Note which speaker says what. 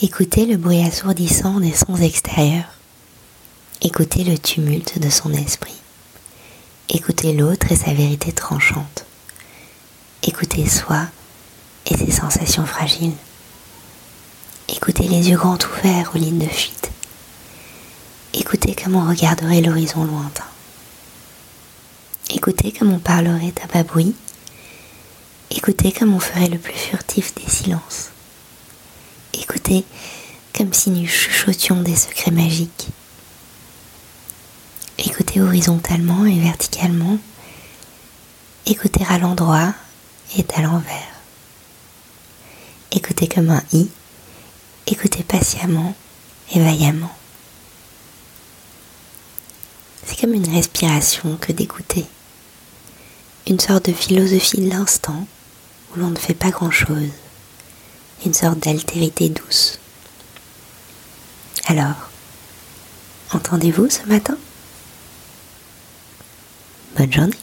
Speaker 1: Écoutez le bruit assourdissant des sons extérieurs. Écoutez le tumulte de son esprit. Écoutez l'autre et sa vérité tranchante. Écoutez soi et ses sensations fragiles. Écoutez les yeux grands ouverts aux lignes de fuite. Écoutez comme on regarderait l'horizon lointain. Écoutez comme on parlerait à bas. Écoutez comme on ferait le plus furtif des silences. Écoutez comme si nous chuchotions des secrets magiques. Écoutez horizontalement et verticalement. Écoutez à l'endroit et à l'envers. Écoutez comme un i. Écoutez patiemment et vaillamment. C'est comme une respiration que d'écouter. Une sorte de philosophie de l'instant où l'on ne fait pas grand-chose une sorte d'altérité douce. Alors, entendez-vous ce matin? Bonne journée